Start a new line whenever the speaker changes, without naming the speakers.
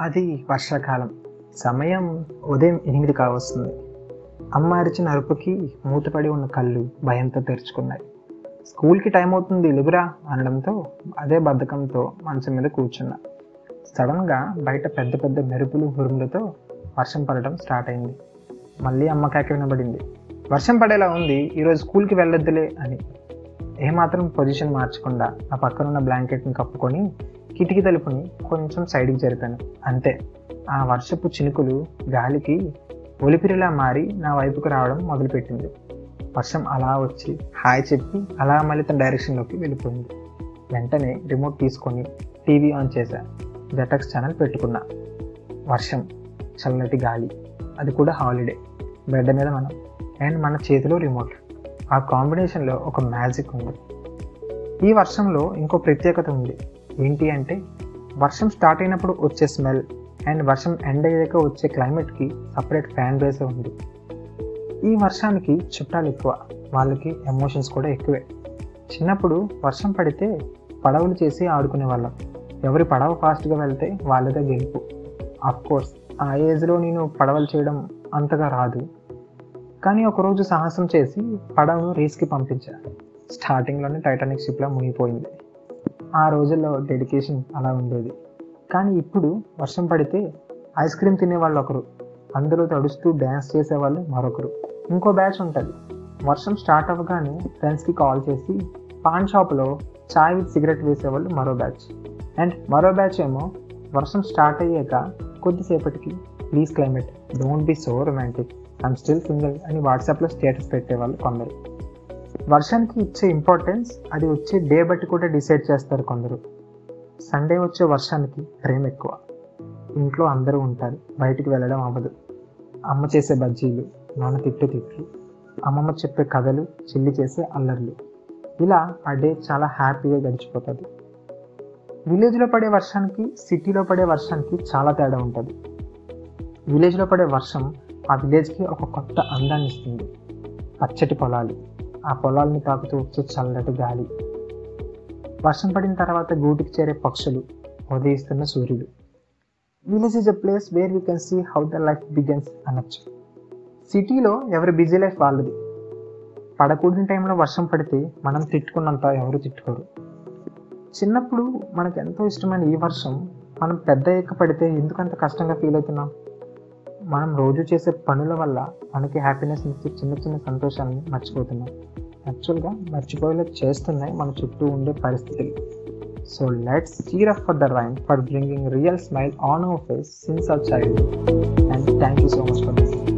అది వర్షాకాలం. సమయం ఉదయం ఎనిమిది కావస్తుంది. అమ్మ అరిచిన అరుపుకి మూతపడి ఉన్న కళ్ళు భయంతో తెరుచుకున్నాయి. స్కూల్కి టైం అవుతుంది ఎలుగురా అనడంతో అదే బద్ధకంతో మంచం మీద కూర్చున్నా. సడన్గా బయట పెద్ద పెద్ద మెరుపులు హురుములతో వర్షం పడటం స్టార్ట్ అయింది. మళ్ళీ అమ్మ కేక వినబడింది. వర్షం పడేలా ఉంది ఈరోజు స్కూల్కి వెళ్ళొద్దులే అని. ఏమాత్రం పొజిషన్ మార్చకుండా నా పక్కనున్న బ్లాంకెట్ని కప్పుకొని కిటికీ తలుపుని కొంచెం సైడ్కి జరిపాను అంతే. ఆ వర్షపు చినుకులు గాలికి ఒలిపిరిలా మారి నా వైపుకు రావడం మొదలుపెట్టింది. వర్షం అలా వచ్చి హాయ్ చెప్పి అలా మళ్ళీ తన డైరెక్షన్లోకి వెళ్ళిపోయింది. వెంటనే రిమోట్ తీసుకొని టీవీ ఆన్ చేశా. జటక్స్ ఛానల్ పెట్టుకున్నా. వర్షం చల్లటి గాలి అది కూడా హాలిడే బెడ్ మీద మనం అండ్ మన చేతిలో రిమోట్ ఆ కాంబినేషన్లో ఒక మ్యాజిక్ ఉంది. ఈ వర్షంలో ఇంకో ప్రత్యేకత ఉంది. ఏంటి అంటే వర్షం స్టార్ట్ అయినప్పుడు వచ్చే స్మెల్ అండ్ వర్షం ఎండ్ అయ్యాక వచ్చే క్లైమేట్కి సపరేట్ ఫ్యాన్ బేస్ ఉంది. ఈ వర్షానికి చుట్టాలు ఎక్కువ వాళ్ళకి ఎమోషన్స్ కూడా ఎక్కువే. చిన్నప్పుడు వర్షం పడితే పడవలు చేసి ఆడుకునే వాళ్ళం ఎవరి పడవ ఫాస్ట్గా వెళ్తే వాళ్ళదే గెలుపు. కోర్స్ ఆ ఏజ్లో నేను పడవలు చేయడం అంతగా రాదు. కానీ ఒకరోజు సాహసం చేసి పడవను రేస్కి పంపించారు. స్టార్టింగ్లోనే టైటానిక్ షిప్లో మునిగిపోయింది. ఆ రోజుల్లో డెడికేషన్ అలా ఉండేది. కానీ ఇప్పుడు వర్షం పడితే ఐస్ క్రీమ్ తినేవాళ్ళు ఒకరు. అందరూ తడుస్తూ డ్యాన్స్ చేసేవాళ్ళు మరొకరు. ఇంకో బ్యాచ్ ఉంటుంది. వర్షం స్టార్ట్ అవ్వగానే ఫ్రెండ్స్కి కాల్ చేసి పాన్ షాప్లో చాయ్ విత్ సిగరెట్ వేసేవాళ్ళు మరో బ్యాచ్. అండ్ మరో బ్యాచ్ ఏమో వర్షం స్టార్ట్ అయ్యాక కొద్దిసేపటికి please climate. Don't be so romantic. I'm still single అని వాట్సాప్లో స్టేటస్ పెట్టేవాళ్ళు కొందరు. వర్షానికి ఇచ్చే ఇంపార్టెన్స్ అది వచ్చే డే బట్టి కూడా డిసైడ్ చేస్తారు కొందరు. సండే వచ్చే వర్షానికి ప్రేమ ఎక్కువ. ఇంట్లో అందరూ ఉంటారు బయటికి వెళ్ళడం అవ్వదు. అమ్మ చేసే బజ్జీలు నాన్న తిట్టు తిట్లు అమ్మమ్మ చెప్పే కథలు చిల్లి చేసే అల్లర్లు. ఇలా ఆ డే చాలా హ్యాపీగా గడిచిపోతుంది. విలేజ్లో పడే వర్షానికి సిటీలో పడే వర్షానికి చాలా తేడా ఉంటుంది. విలేజ్లో పడే వర్షం ఆ విలేజ్కి ఒక కొత్త అందాన్ని ఇస్తుంది. పచ్చటి పొలాలు. ఆ పొలాల్ని తాకుతూ వచ్చే చల్లటి గాలి. వర్షం పడిన తర్వాత గూటికి చేరే పక్షులు ఉదయిస్తున్న సూర్యుడు. Village is a place where we can see how the life begins అనొచ్చు. సిటీలో ఎవరి బిజీ లైఫ్ వాళ్ళది. పడకూడని టైంలో వర్షం పడితే మనం తిట్టుకున్నంత ఎవరు తిట్టుకోరు. చిన్నప్పుడు మనకు ఎంతో ఇష్టమైన ఈ వర్షం మనం పెద్ద ఎక్క పడితే ఎందుకంత కష్టంగా ఫీల్ అవుతున్నాం? మనం రోజు చేసే పనుల వల్ల మనకి హ్యాపీనెస్ ఇచ్చే చిన్న చిన్న సంతోషాన్ని మర్చిపోతున్నాం. యాక్చువల్గా మర్చిపోయేలా చేస్తున్నాయి మన చుట్టూ ఉండే పరిస్థితులు. So let's cheer up for the rain for bringing real smile on our face since our child and thank you so much for this